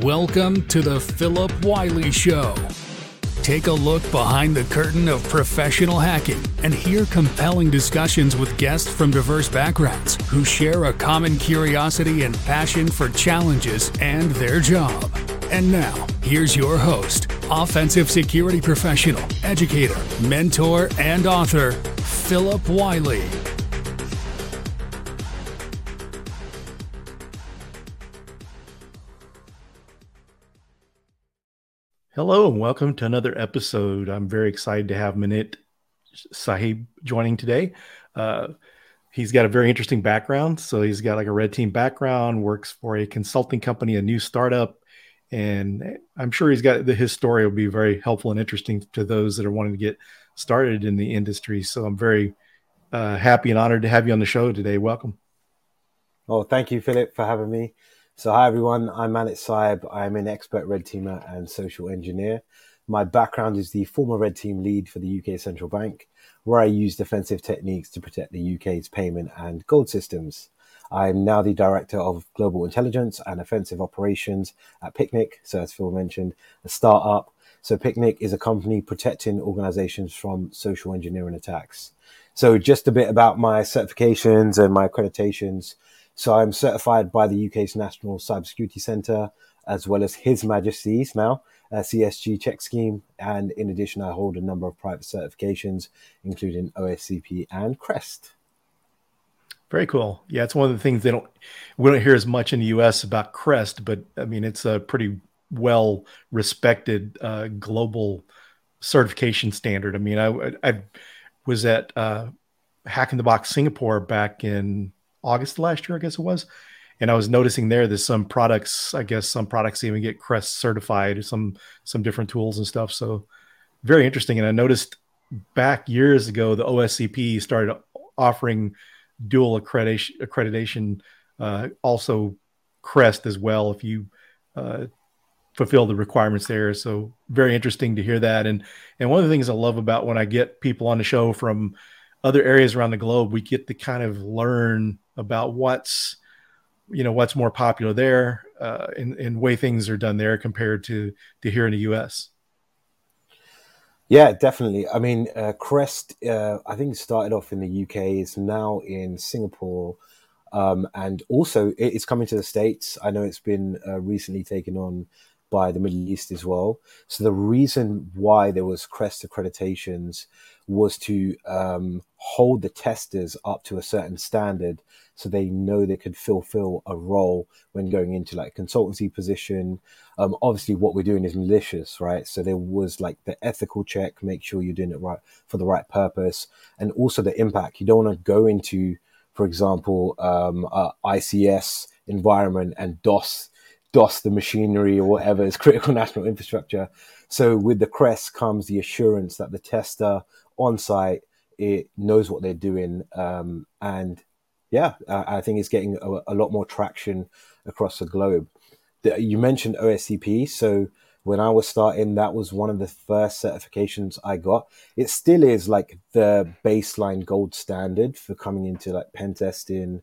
Welcome to the Phillip Wylie Show. Take a look behind the curtain of professional hacking and hear compelling discussions with guests from diverse backgrounds who share a common curiosity and passion for challenges and their job. And now, here's your host, offensive security professional, educator, mentor, and author, Phillip Wylie. Hello and welcome to another episode. I'm very excited to have Manit Sahib joining today. Uh, he's got a very interesting background. So he's got like a red team background, works for a consulting company, a new startup, and I'm sure he's got the, his story will be very helpful and interesting to those that are wanting to get started in the industry. So I'm very uh, happy and honored to have you on the show today. Welcome. Oh, thank you, Phillip, for having me. So, hi everyone. I'm Manit Sahib. I'm an expert red teamer and social engineer. My background is the former red team lead for the UK Central Bank, where I use defensive techniques to protect the UK's payment and gold systems. I'm now the director of global intelligence and offensive operations at Picnic. So, as Phil mentioned, a startup. So, Picnic is a company protecting organizations from social engineering attacks. So, just a bit about my certifications and my accreditations. So I'm certified by the UK's National Cybersecurity Centre, as well as His Majesty's now, uh, CSG check scheme. And in addition, I hold a number of private certifications, including OSCP and CREST. Very cool. Yeah, it's one of the things they don't we don't hear as much in the U.S. about Crest, but I mean it's a pretty well respected uh, global certification standard. I mean, I, I was at uh, Hack in the Box Singapore back in August last year, I guess it was. And I was noticing there that some products, I guess some products even get Crest certified, some some different tools and stuff. So very interesting. And I noticed back years ago, the OSCP started offering dual accreditation, accreditation uh, also Crest as well if you uh, fulfill the requirements there. So very interesting to hear that. And and one of the things I love about when I get people on the show from other areas around the globe, we get to kind of learn about what's you know what's more popular there uh, and, way things are done there compared to to here in the U.S. Yeah, definitely. I mean, uh, Crest, uh, I think started off in the UK, is now in Singapore, um, and also it's coming to the States. I know it's been uh, recently taken on by the Middle East as well. So the reason why there was Crest accreditations was to um, hold the testers up to a certain standard so they know they could fulfill a role when going into like a consultancy position. Um, obviously, what we're doing is malicious, right? So there was like the ethical check, make sure you're doing it right for the right purpose, and also the impact. You don't want to go into, for example, um, ICS environment and DOS DOS the machinery or whatever is critical national infrastructure. So with the crest comes the assurance that the tester on site it knows what they're doing, um, and yeah, I, think it's getting a, a, lot more traction across the globe. The, you mentioned OSCP, so when I was starting, that was one of the first certifications I got. It still is like the baseline gold standard for coming into like pen testing.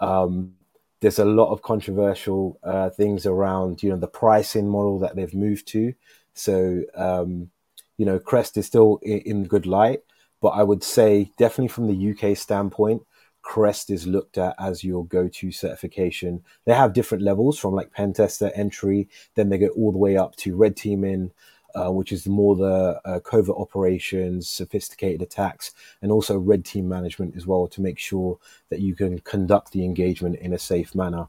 Um, there's a lot of controversial uh, things around, you know, the pricing model that they've moved to. So, um, you know, Crest is still in, in, good light, but I would say definitely from the UK standpoint, Crest is looked at as your go-to certification. They have different levels from like pen tester entry, then they go all the way up to red teaming, uh, which is more the uh, covert operations, sophisticated attacks, and also red team management as well to make sure that you can conduct the engagement in a safe manner.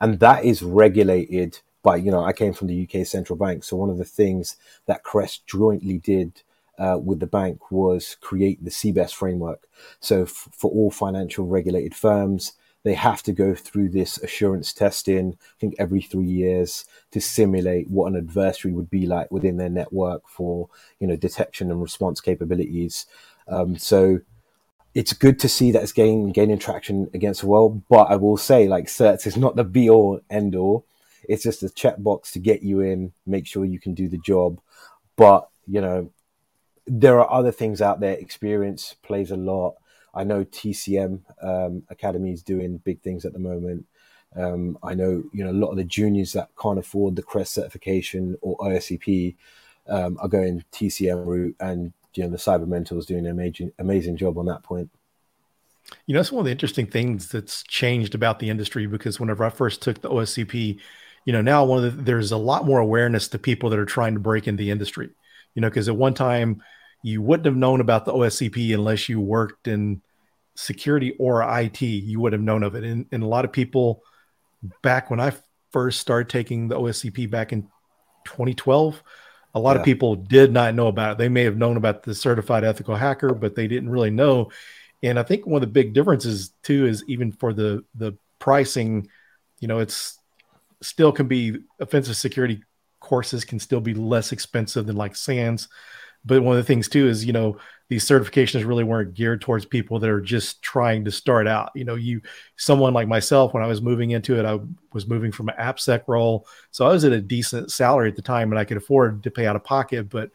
And that is regulated by, you know, I came from the UK central bank. So one of the things that Crest jointly did uh, with the bank was create the CBEST framework. So f- for all financial regulated firms, they have to go through this assurance testing, I think every three years to simulate what an adversary would be like within their network for, you know, detection and response capabilities. Um, so it's good to see that it's gaining, gaining traction against the world. But I will say like certs is not the be all end all. It's just a checkbox to get you in, make sure you can do the job. But, you know, there are other things out there. Experience plays a lot. I know TCM um, Academy is doing big things at the moment. Um, I know you know a lot of the juniors that can't afford the Crest certification or OSCP um, are going TCM route, and you know the Cyber Mentor is doing an amazing amazing job on that point. You know, it's one of the interesting things that's changed about the industry because whenever I first took the OSCP, you know, now one of the, there's a lot more awareness to people that are trying to break in the industry. You know, because at one time you wouldn't have known about the OSCP unless you worked in security or IT. You would have known of it, and, and a lot of people back when I first started taking the OSCP back in 2012 a lot yeah. of people did not know about it. They may have known about the certified ethical hacker, but they didn't really know. And I think one of the big differences too is even for the the pricing, you know, it's still can be offensive security courses can still be less expensive than like SANS. But one of the things too is, you know, these certifications really weren't geared towards people that are just trying to start out. You know, you someone like myself, when I was moving into it, I was moving from an AppSec role. So I was at a decent salary at the time and I could afford to pay out of pocket. But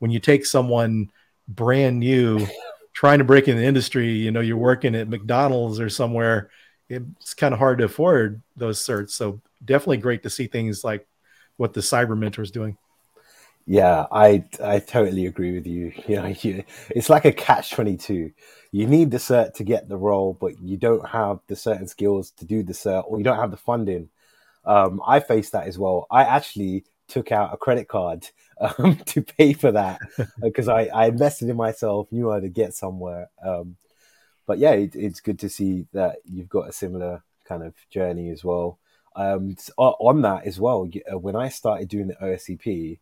when you take someone brand new trying to break in the industry, you know, you're working at McDonald's or somewhere, it's kind of hard to afford those certs. So definitely great to see things like what the cyber mentor is doing. Yeah, I I totally agree with you. You know, you, it's like a catch twenty two. You need the cert to get the role, but you don't have the certain skills to do the cert, or you don't have the funding. Um, I faced that as well. I actually took out a credit card um, to pay for that because I, I invested in myself, knew how to get somewhere. Um, but yeah, it, it's good to see that you've got a similar kind of journey as well. Um, on that as well, uh, when I started doing the OSCP,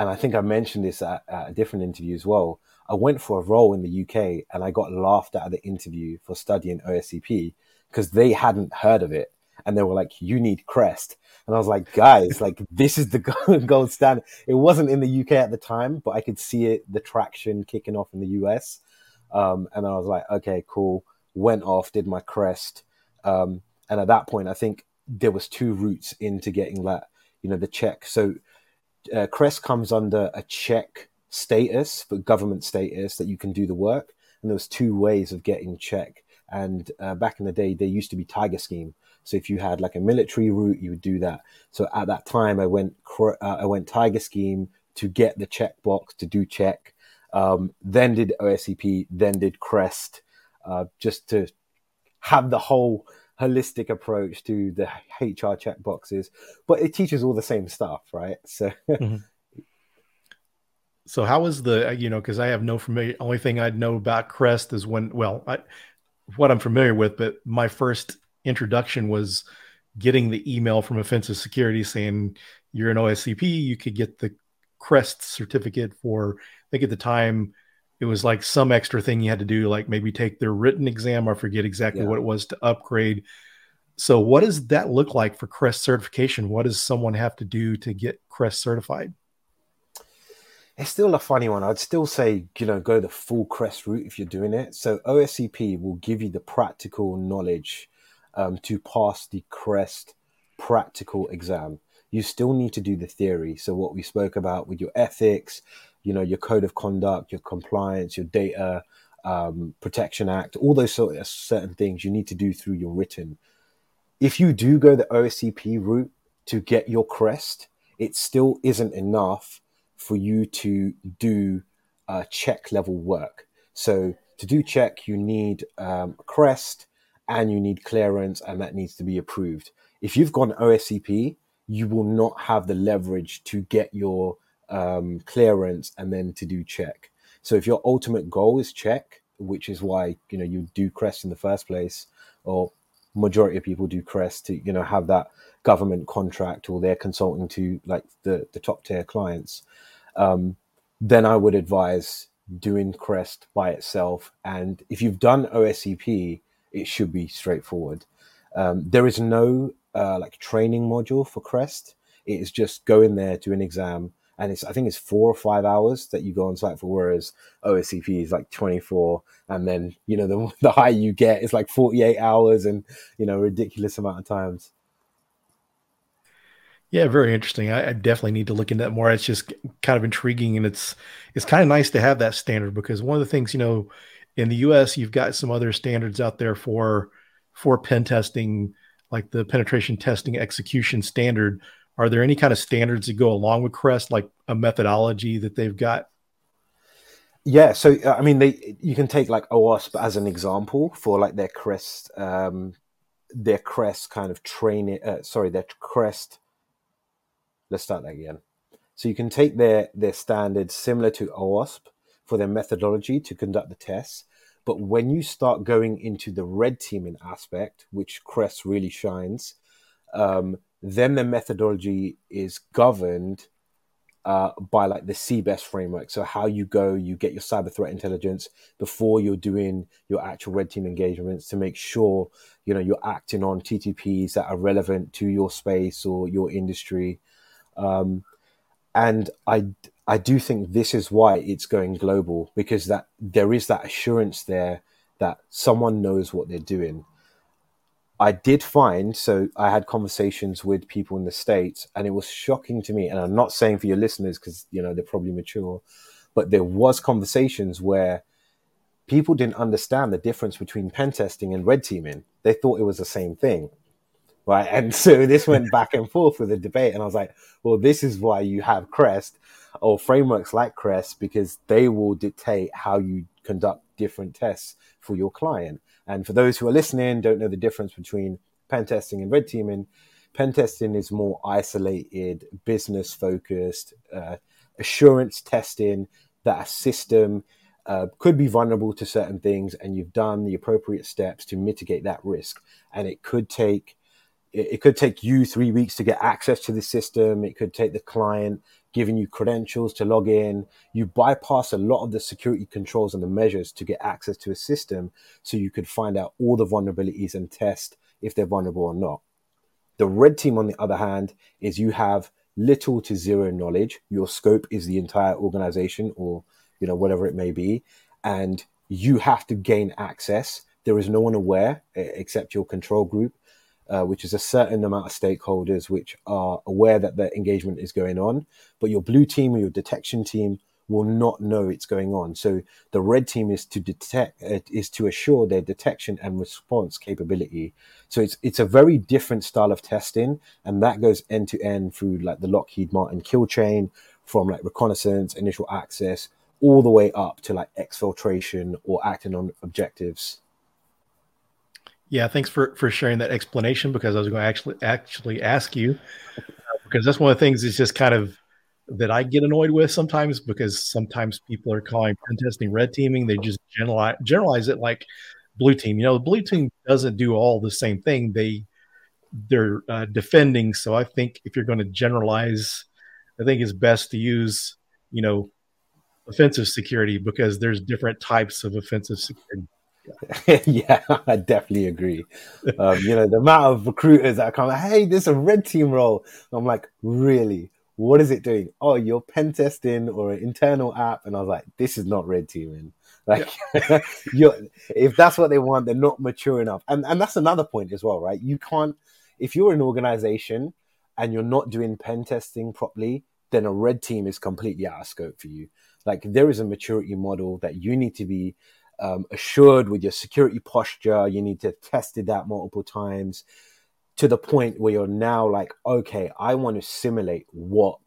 and I think I mentioned this at, at, a different interview as well. I went for a role in the UK and I got laughed at the interview for studying OSCP because they hadn't heard of it. And they were like, you need Crest. And I was like, guys, like this is the gold standard. It wasn't in the UK at the time, but I could see it, the traction kicking off in the US. Um, and I was like, okay, cool. Went off, did my Crest. Um, and at that point, I think there was two routes into getting that, you know, the check. So uh, Crest comes under a check status for government status that you can do the work. And there was two ways of getting check. And uh, back in the day, there used to be Tiger Scheme. So if you had like a military route, you would do that. So at that time, I went uh, I went Tiger Scheme to get the checkbox to do check. Um, then did OSCP, then did Crest, uh, just to have the whole holistic approach to the HR checkboxes, but it teaches all the same stuff, right? So, mm-hmm. so how was the you know because I have no familiar only thing I'd know about Crest is when well I what I'm familiar with, but my first introduction was getting the email from offensive security saying you're an OSCP, you could get the Crest certificate for I think at the time it was like some extra thing you had to do, like maybe take their written exam. I forget exactly yeah. what it was to upgrade. So, what does that look like for Crest certification? What does someone have to do to get Crest certified? It's still a funny one. I'd still say, you know, go the full Crest route if you're doing it. So, OSCP will give you the practical knowledge um, to pass the Crest practical exam. You still need to do the theory. So, what we spoke about with your ethics, you know your code of conduct, your compliance, your data um, protection act, all those sort of certain things you need to do through your written. If you do go the OSCP route to get your crest, it still isn't enough for you to do uh, check level work. So to do check, you need um, crest and you need clearance, and that needs to be approved. If you've gone OSCP, you will not have the leverage to get your um, clearance, and then to do check. So if your ultimate goal is check, which is why you know you do crest in the first place, or majority of people do crest to you know have that government contract or they're consulting to like the the top tier clients, um, then I would advise doing crest by itself. And if you've done OSCP, it should be straightforward. Um, there is no uh, like training module for crest. It is just go in there, do an exam, and it's I think it's four or five hours that you go on site for. Whereas OSCP is like twenty four, and then you know the the higher you get is like forty eight hours, and you know ridiculous amount of times. Yeah, very interesting. I, I, definitely need to look into that more. It's just kind of intriguing, and it's it's kind of nice to have that standard because one of the things you know in the U.S. you've got some other standards out there for for pen testing like the penetration testing execution standard, are there any kind of standards that go along with Crest, like a methodology that they've got? Yeah, so uh, I mean, they you can take like OWASP as an example for like their Crest, um, their Crest kind of training. Uh, sorry, their Crest. Let's start that again. So you can take their their standards similar to OWASP for their methodology to conduct the tests, but when you start going into the red teaming aspect, which Crest really shines, um, then the methodology is governed uh, by like the CBEST framework. So how you go, you get your cyber threat intelligence before you're doing your actual red team engagements to make sure you know you're acting on TTPs that are relevant to your space or your industry. Um, and I I do think this is why it's going global because that there is that assurance there that someone knows what they're doing. I did find so I had conversations with people in the states, and it was shocking to me. And I'm not saying for your listeners because you know they're probably mature, but there was conversations where people didn't understand the difference between pen testing and red teaming. They thought it was the same thing, right? And so this went back and forth with the debate, and I was like, well, this is why you have Crest or frameworks like Crest because they will dictate how you conduct different tests for your client. And for those who are listening, don't know the difference between pen testing and red teaming, pen testing is more isolated, business focused, uh, assurance testing that a system uh, could be vulnerable to certain things, and you've done the appropriate steps to mitigate that risk. And it could take it, could take you three weeks to get access to the system. It could take the client giving you credentials to log in. You bypass a lot of the security controls and the measures to get access to a system so you could find out all the vulnerabilities and test if they're vulnerable or not. The red team, on the other hand, is you have little to zero knowledge. Your scope is the entire organization or, you know, whatever it may be. And you have to gain access. There is no one aware except your control group uh, which is a certain amount of stakeholders which are aware that the engagement is going on, but your blue team or your detection team will not know it's going on. So the red team is to detect uh, is to assure their detection and response capability. So it's it's a very different style of testing, and that goes end to end through like the Lockheed Martin kill chain, from like reconnaissance, initial access, all the way up to like exfiltration or acting on objectives. Yeah, thanks for for sharing that explanation because I was going to actually actually ask you because that's one of the things is just kind of that I get annoyed with sometimes because sometimes people are calling pen testing red teaming. They just generalize generalize it like blue team. You know, the blue team doesn't do all the same thing. They they're uh, defending. So I think if you're going to generalize, I think it's best to use you know offensive security because there's different types of offensive security. yeah, I definitely agree. Um, you know, the amount of recruiters that come, hey, there's a red team role. I'm like, really? What is it doing? Oh, you're pen testing or an internal app. And I was like, this is not red teaming. Like, yeah. you're, if that's what they want, they're not mature enough. And, and that's another point as well, right? You can't, if you're an organization and you're not doing pen testing properly, then a red team is completely out of scope for you. Like, there is a maturity model that you need to be um, assured with your security posture. You need to test it out multiple times to the point where you're now like, okay, I want to simulate what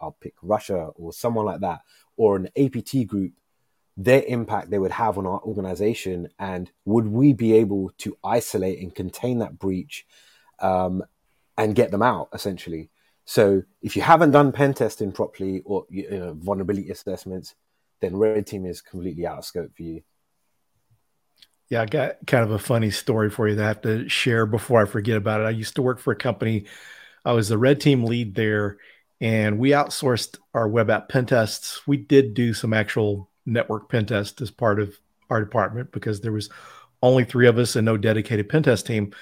I'll pick Russia or someone like that, or an APT group, their impact they would have on our organization. And would we be able to isolate and contain that breach um, and get them out essentially? So if you haven't done pen testing properly or you know, vulnerability assessments, then red team is completely out of scope for you. Yeah, I got kind of a funny story for you that I have to share before I forget about it. I used to work for a company. I was the red team lead there, and we outsourced our web app pen tests. We did do some actual network pen tests as part of our department because there was only three of us and no dedicated pen test team.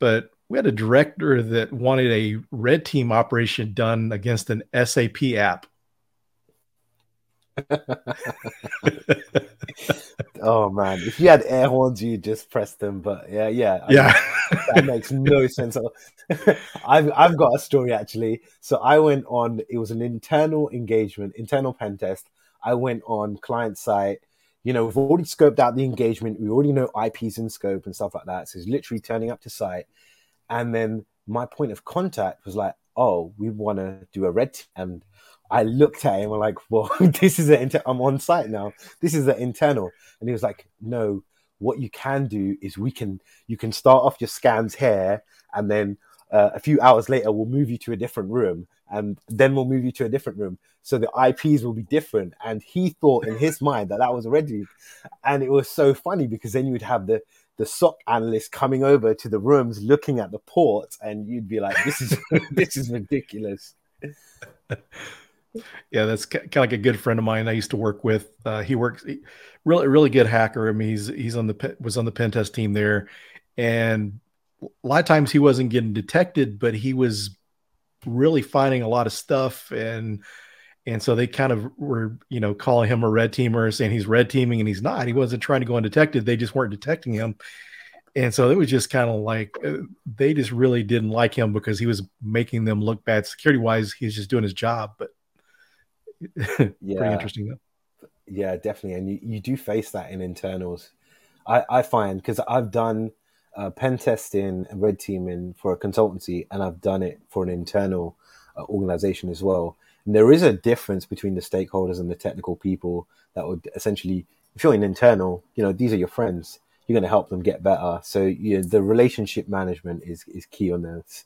But we had a director that wanted a red team operation done against an SAP app. Oh man, if you had air horns, you just press them. But yeah, yeah, yeah, mean, that makes no sense. I've I've got a story actually. So I went on. It was an internal engagement, internal pen test. I went on client site. You know, we've already scoped out the engagement. We already know IPs in scope and stuff like that. So it's literally turning up to site. And then my point of contact was like, oh, we want to do a red team. And I looked at him and like, well, this is an inter- I'm on site now. This is an internal. And he was like, no, what you can do is we can, you can start off your scans here and then uh, a few hours later, we'll move you to a different room and then we'll move you to a different room. So the IPs will be different. And he thought in his mind that that was a red team. And it was so funny because then you would have the, the SOC analyst coming over to the rooms, looking at the ports, and you'd be like, "This is this is ridiculous." Yeah, that's kind of like a good friend of mine I used to work with. Uh, he works he, really really good hacker. I mean, he's he's on the was on the pen test team there, and a lot of times he wasn't getting detected, but he was really finding a lot of stuff and and so they kind of were, you know, calling him a red teamer, saying he's red teaming, and he's not. He wasn't trying to go undetected. They just weren't detecting him. And so it was just kind of like uh, they just really didn't like him because he was making them look bad security wise. He's just doing his job, but yeah. pretty interesting though. Yeah, definitely. And you, you do face that in internals. I, I find because I've done uh, pen testing and red teaming for a consultancy, and I've done it for an internal uh, organization as well. And there is a difference between the stakeholders and the technical people that would essentially, if you're an internal, you know, these are your friends. You're going to help them get better. So you know, the relationship management is is key on this.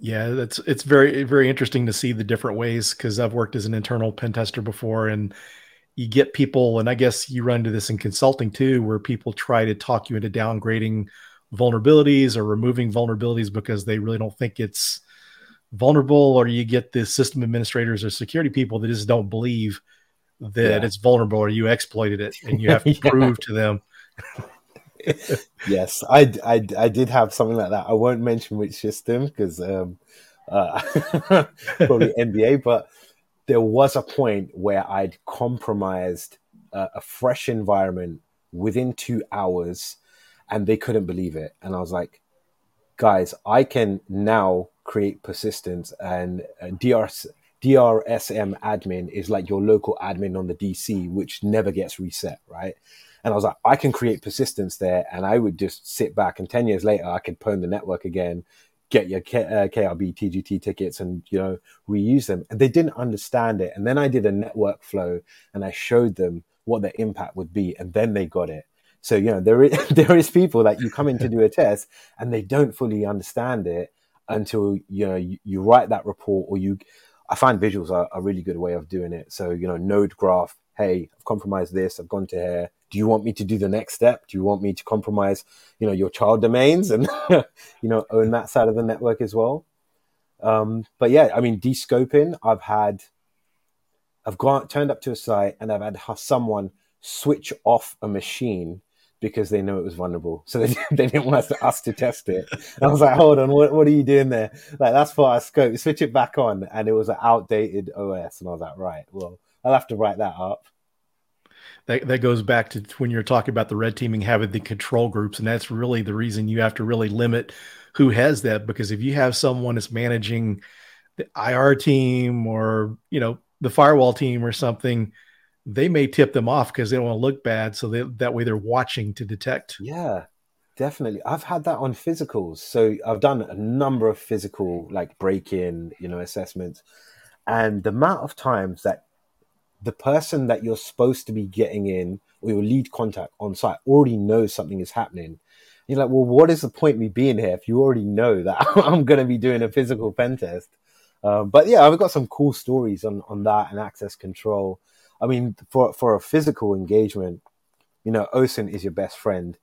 Yeah, that's it's very very interesting to see the different ways because I've worked as an internal pen tester before, and you get people, and I guess you run into this in consulting too, where people try to talk you into downgrading vulnerabilities or removing vulnerabilities because they really don't think it's vulnerable or you get the system administrators or security people that just don't believe that yeah. it's vulnerable or you exploited it and you have to yeah. prove to them yes I, I, I did have something like that i won't mention which system because um uh, probably NBA, but there was a point where i'd compromised uh, a fresh environment within two hours and they couldn't believe it and i was like guys i can now create persistence and uh, DRS, DRSM admin is like your local admin on the DC, which never gets reset, right? And I was like, I can create persistence there, and I would just sit back, and ten years later, I could pwn the network again, get your K- uh, KRB TGT tickets, and you know reuse them. And they didn't understand it. And then I did a network flow, and I showed them what the impact would be, and then they got it. So you know there is there is people that you come in to do a test, and they don't fully understand it, until you know you, you write that report or you I find visuals are a really good way of doing it. So, you know, node graph, hey, I've compromised this, I've gone to here. Do you want me to do the next step? Do you want me to compromise, you know, your child domains and, you know, own that side of the network as well? Um, but yeah, I mean, descoping, I've had, I've gone, turned up to a site and I've had someone switch off a machine because they know it was vulnerable. So they, they didn't want us to, us to test it. And I was like, hold on, what, what are you doing there? Like, that's for our scope. Switch it back on. And it was an outdated OS. And I was like, right, well, I'll have to write that up. That, that goes back to when you're talking about the red teaming having the control groups. And that's really the reason you have to really limit who has that. Because if you have someone that's managing the IR team or, you know, the firewall team or something, they may tip them off because they don't want to look bad. So they, that way they're watching to detect. Yeah, definitely. I've had that on physicals. So I've done a number of physical, like break in, you know, assessments. And the amount of times that the person that you're supposed to be getting in or your lead contact on site already knows something is happening. You're like, well, what is the point me being here if you already know that I'm going to be doing a physical pen test? Um, but yeah, I've got some cool stories on, on that and access control. I mean, for for a physical engagement, you know, OSINT is your best friend.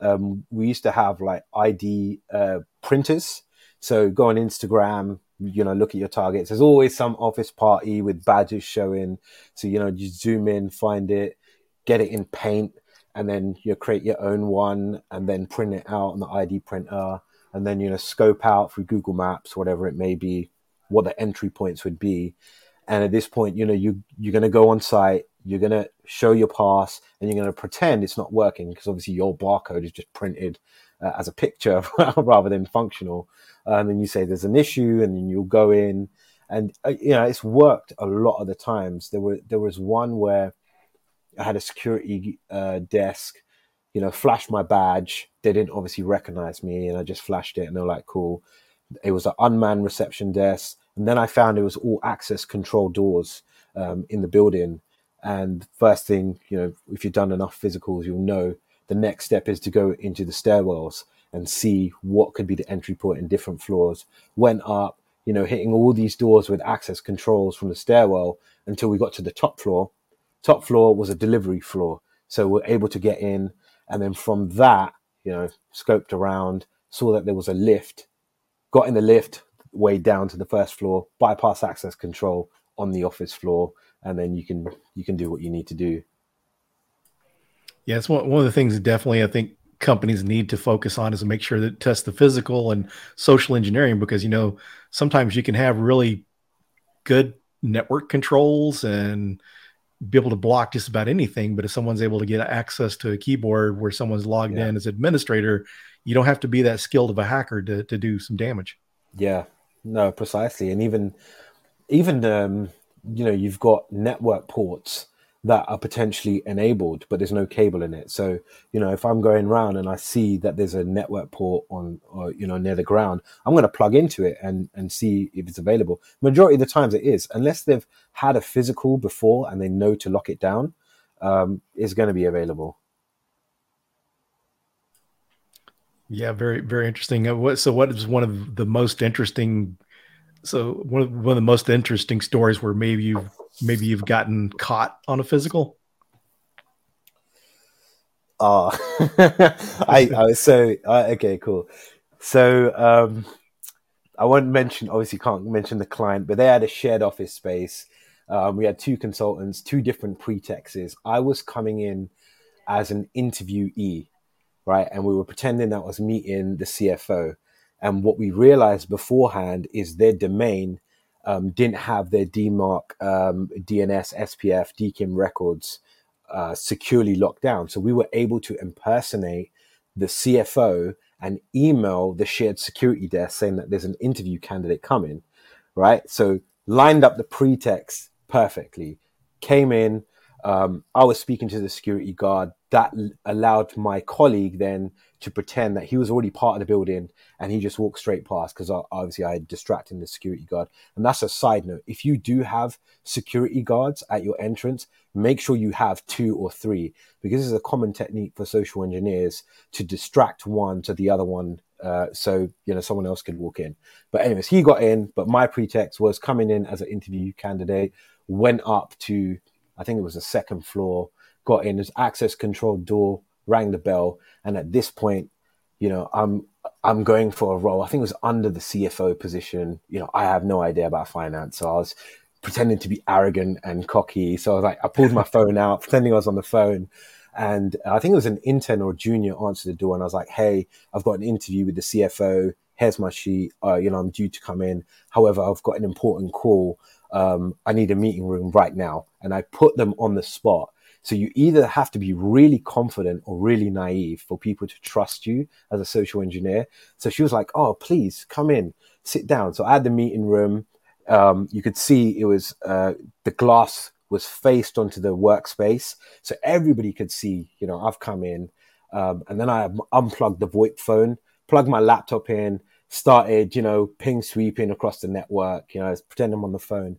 Um, we used to have like ID uh, printers. So go on Instagram, you know, look at your targets. There's always some office party with badges showing. So, you know, you zoom in, find it, get it in paint, and then you create your own one and then print it out on the ID printer. And then, you know, scope out through Google Maps, whatever it may be, what the entry points would be. And at this point, you know, you you're going to go on site, you're going to show your pass, and you're going to pretend it's not working because obviously your barcode is just printed uh, as a picture rather than functional. Um, and you say there's an issue, and then you'll go in, and uh, you know it's worked a lot of the times. There were there was one where I had a security uh, desk you know, flashed my badge. They didn't obviously recognize me, and I just flashed it, and they were like, "Cool." It was an unmanned reception desk, and then I found it was all access control doors um, in the building. And first thing, you know, if you've done enough physicals, you'll know the next step is to go into the stairwells and see what could be the entry point in different floors. Went up, you know, hitting all these doors with access controls from the stairwell until we got to the top floor. Top floor was a delivery floor. So we're able to get in. And then from that, you know, scoped around, saw that there was a lift, got in the lift, way down to the first floor, bypass access control on the office floor, and then you can you can do what you need to do. Yeah, it's one, one of the things definitely I think companies need to focus on is to make sure that test the physical and social engineering because you know sometimes you can have really good network controls and be able to block just about anything but if someone's able to get access to a keyboard where someone's logged yeah. in as administrator you don't have to be that skilled of a hacker to, to do some damage. Yeah. No precisely. And even even um you know you've got network ports that are potentially enabled, but there's no cable in it. So, you know, if I'm going around and I see that there's a network port on, or, you know, near the ground, I'm going to plug into it and, and see if it's available. Majority of the times it is, unless they've had a physical before and they know to lock it down, um, it's going to be available. Yeah, very, very interesting. Uh, so what is one of the most interesting so one of, one of the most interesting stories where maybe you've maybe you've gotten caught on a physical. Oh, I, I so uh, okay, cool. So um, I won't mention. Obviously, can't mention the client, but they had a shared office space. Um, we had two consultants, two different pretexts. I was coming in as an interviewee, right, and we were pretending that was meeting the CFO. And what we realized beforehand is their domain um, didn't have their DMARC, um, DNS, SPF, DKIM records uh, securely locked down. So we were able to impersonate the CFO and email the shared security desk saying that there's an interview candidate coming, right? So lined up the pretext perfectly, came in. Um, I was speaking to the security guard. That allowed my colleague then to pretend that he was already part of the building and he just walked straight past because obviously I had distracted the security guard. And that's a side note. If you do have security guards at your entrance, make sure you have two or three because this is a common technique for social engineers to distract one to the other one. Uh, so you know someone else could walk in. But anyways, he got in. But my pretext was coming in as an interview candidate. Went up to I think it was the second floor. Got in. There's access control door rang the bell, and at this point, you know, I'm I'm going for a role. I think it was under the CFO position. You know, I have no idea about finance, so I was pretending to be arrogant and cocky. So I was like, I pulled my phone out, pretending I was on the phone. And I think it was an intern or junior answered the door, and I was like, "Hey, I've got an interview with the CFO. Here's my sheet. Uh, you know, I'm due to come in. However, I've got an important call. Um, I need a meeting room right now." And I put them on the spot. So you either have to be really confident or really naive for people to trust you as a social engineer. So she was like, "Oh, please come in, sit down." So I had the meeting room. Um, you could see it was uh, the glass was faced onto the workspace, so everybody could see. You know, I've come in, um, and then I unplugged the VoIP phone, plugged my laptop in, started, you know, ping sweeping across the network. You know, pretend I'm on the phone.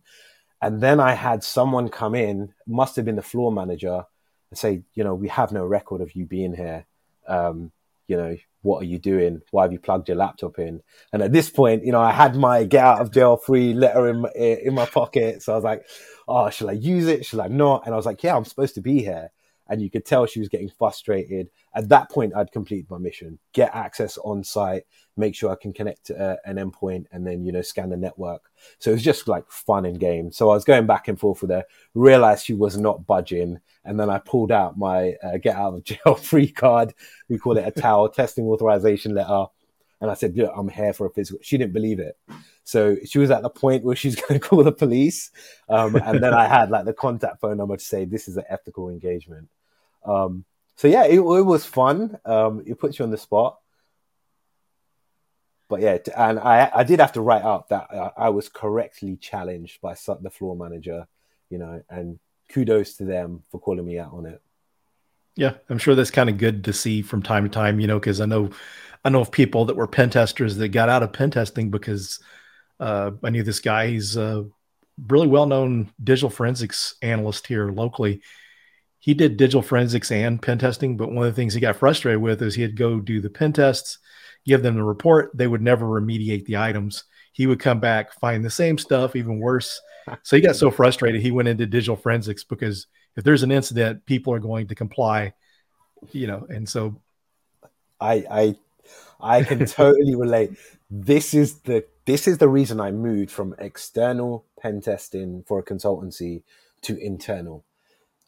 And then I had someone come in, must have been the floor manager, and say, you know, we have no record of you being here. Um, you know, what are you doing? Why have you plugged your laptop in? And at this point, you know, I had my get out of jail free letter in my, in my pocket. So I was like, oh, should I use it? Should I not? And I was like, yeah, I'm supposed to be here. And you could tell she was getting frustrated. At that point, I'd completed my mission: get access on site, make sure I can connect to uh, an endpoint, and then you know scan the network. So it was just like fun and game. So I was going back and forth with her. Realized she was not budging, and then I pulled out my uh, get out of jail free card. We call it a towel testing authorization letter. And I said, yeah, I'm here for a physical. She didn't believe it. So she was at the point where she's going to call the police. Um, and then I had like the contact phone number to say, this is an ethical engagement. Um, so yeah, it, it was fun. Um, it puts you on the spot. But yeah, and I, I did have to write up that I, I was correctly challenged by the floor manager, you know, and kudos to them for calling me out on it. Yeah, I'm sure that's kind of good to see from time to time, you know, because I know I know of people that were pen testers that got out of pen testing because uh, I knew this guy. He's a really well known digital forensics analyst here locally. He did digital forensics and pen testing, but one of the things he got frustrated with is he'd go do the pen tests, give them the report. They would never remediate the items. He would come back, find the same stuff, even worse. So he got so frustrated, he went into digital forensics because if there's an incident, people are going to comply, you know. And so, I I I can totally relate. This is the this is the reason I moved from external pen testing for a consultancy to internal.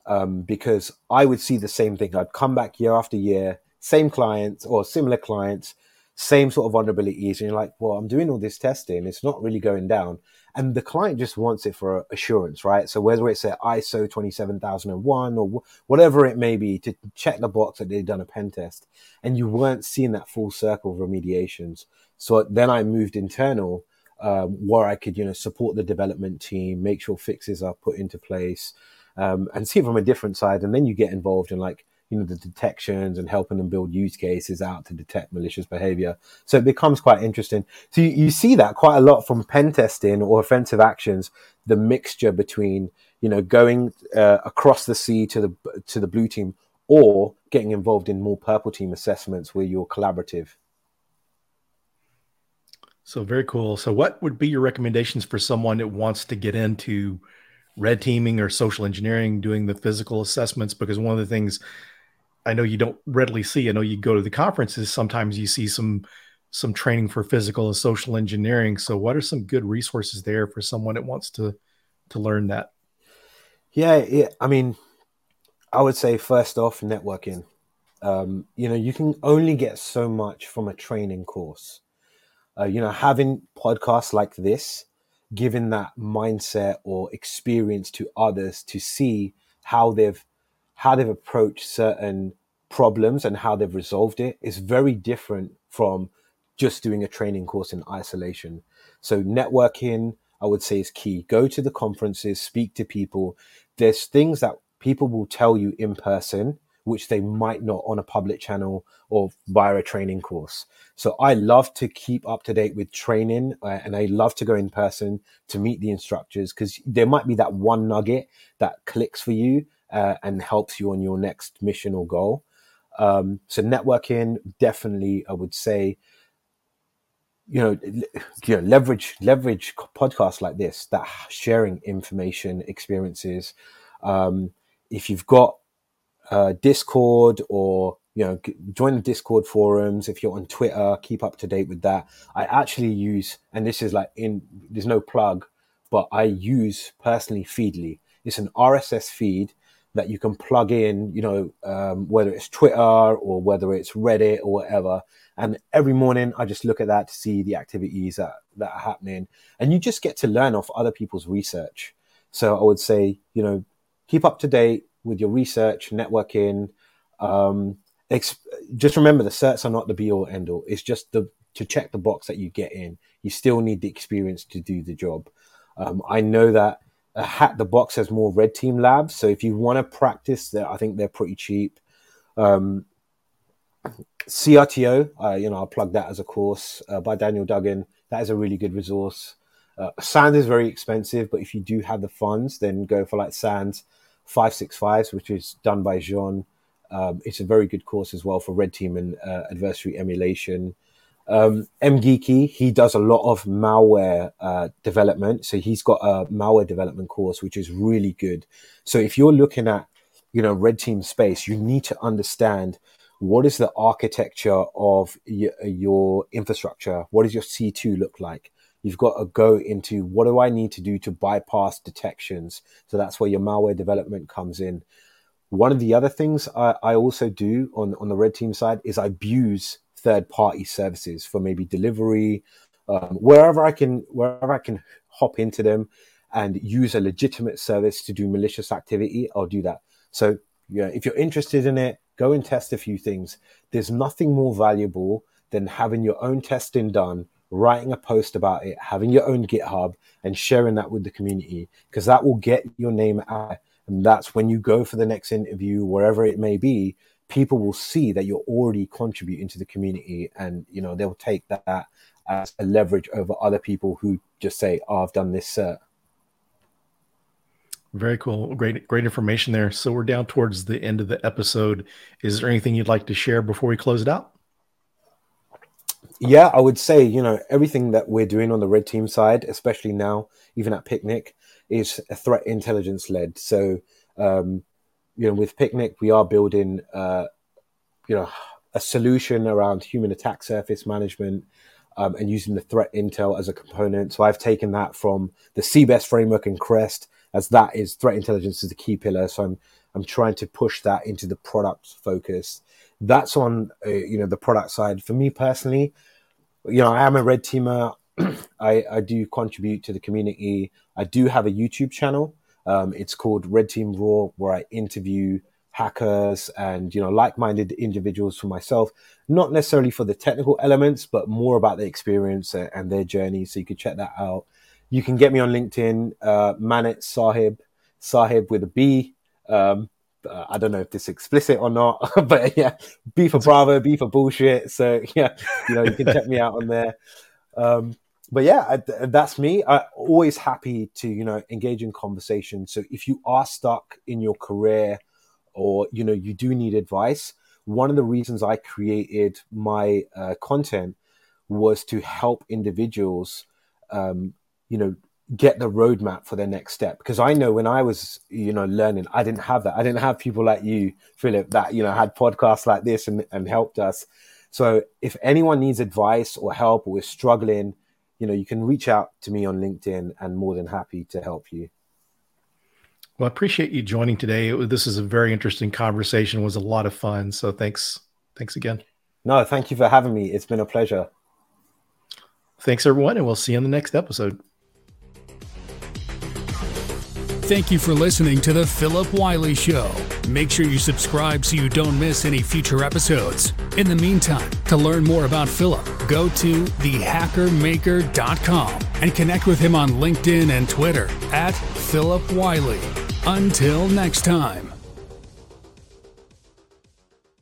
Um, because I would see the same thing. I'd come back year after year, same clients or similar clients, same sort of vulnerabilities. And you're like, well, I'm doing all this testing. It's not really going down. And the client just wants it for assurance, right? So whether it's at ISO 27001 or whatever it may be to check the box that they've done a pen test and you weren't seeing that full circle of remediations. So then I moved internal um, where I could, you know, support the development team, make sure fixes are put into place, um, and see it from a different side. And then you get involved in like, you know, the detections and helping them build use cases out to detect malicious behavior. So it becomes quite interesting. So you, you see that quite a lot from pen testing or offensive actions, the mixture between, you know, going uh, across the sea to the to the blue team or getting involved in more purple team assessments where you're collaborative. So very cool. So what would be your recommendations for someone that wants to get into red teaming or social engineering, doing the physical assessments? Because one of the things I know you don't readily see, I know you go to the conferences, sometimes you see some some training for physical and social engineering. So what are some good resources there for someone that wants to to learn that? Yeah, yeah. I mean, I would say first off, networking. Um, you know, you can only get so much from a training course uh, you know, having podcasts like this, giving that mindset or experience to others to see how they've how they've approached certain problems and how they've resolved it is very different from just doing a training course in isolation. So networking, I would say, is key. Go to the conferences, speak to people. There's things that people will tell you in person which they might not on a public channel or via a training course. So I love to keep up to date with training uh, and I love to go in person to meet the instructors because there might be that one nugget that clicks for you uh, and helps you on your next mission or goal. Um, so networking definitely, I would say, you know, you know, leverage leverage podcasts like this that sharing information, experiences. Um, if you've got uh, Discord or you know join the Discord forums. If you're on Twitter, keep up to date with that. I actually use, and this is like in there's no plug, but I use personally Feedly. It's an RSS feed that you can plug in, you know, um, whether it's Twitter or whether it's Reddit or whatever. And every morning I just look at that to see the activities that, that are happening. And you just get to learn off other people's research. So I would say, you know, keep up to date, with your research, networking. Um, just remember the certs are not the be all end all. It's just the to check the box that you get in. You still need the experience to do the job. Um, I know that a Hack The Box has more red team labs, so if you want to practice, I think they're pretty cheap. Um, CRTO, uh, you know, I'll plug that as a course uh, by Daniel Duggan. That is a really good resource. Uh, SANS is very expensive, but if you do have the funds, then go for like SANS. 565s, which is done by Jean. Um, it's a very good course as well for red team and uh, adversary emulation. Um, Geeky, he does a lot of malware uh, development. So he's got a malware development course, which is really good. So if you're looking at, you know, red team space, you need to understand what is the architecture of y- your infrastructure? What does your C2 look like? You've got to go into what do I need to do to bypass detections? So that's where your malware development comes in. One of the other things I, I also do on, on the red team side is I abuse third party services for maybe delivery, um, wherever I can, wherever I can hop into them and use a legitimate service to do malicious activity, I'll do that. So yeah, if you're interested in it, go and test a few things. There's nothing more valuable than having your own testing done writing a post about it, having your own GitHub and sharing that with the community because that will get your name out And that's when you go for the next interview, wherever it may be, people will see that you're already contributing to the community and, you know, they'll take that as a leverage over other people who just say, oh, I've done this. Very cool. Great, great information there. So we're down towards the end of the episode. Is there anything you'd like to share before we close it out? Yeah, I would say, you know, everything that we're doing on the red team side, especially now, even at Picnic, is a threat intelligence led. So, um, you know, with Picnic, we are building, uh, you know, a solution around human attack surface management um, and using the threat intel as a component. So I've taken that from the CBEST framework and Crest, as that is threat intelligence is the key pillar. So I'm I'm trying to push that into the product focus. That's on uh, you know the product side. For me personally, you know I am a red teamer. I, I do contribute to the community. I do have a YouTube channel. Um, it's called Red Team Raw, where I interview hackers and you know like-minded individuals for myself not necessarily for the technical elements but more about the experience and their journey so you can check that out you can get me on linkedin uh, Manit Sahib sahib with a b um, uh, I don't know if this is explicit or not, but yeah, B for Bravo, B for bullshit. So yeah, you know, you can check me out on there. Um, but yeah, I, that's me. I'm always happy to, you know, engage in conversation. So if you are stuck in your career or you know you do need advice one of the reasons i created my uh, content was to help individuals um, you know get the roadmap for their next step because i know when i was you know learning i didn't have that i didn't have people like you Phillip that you know had podcasts like this and, and helped us so if anyone needs advice or help or is struggling you know you can reach out to me on linkedin and more than happy to help you well, I appreciate you joining today. this is a very interesting conversation. It was a lot of fun. So thanks. Thanks again. No, thank you for having me. It's been a pleasure. Thanks, everyone, and we'll see you on the next episode. Thank you for listening to The Phillip Wylie Show. Make sure you subscribe so you don't miss any future episodes. In the meantime, to learn more about Phillip, go to thehackermaker.com and connect with him on LinkedIn and Twitter at Phillip Wylie. Until next time.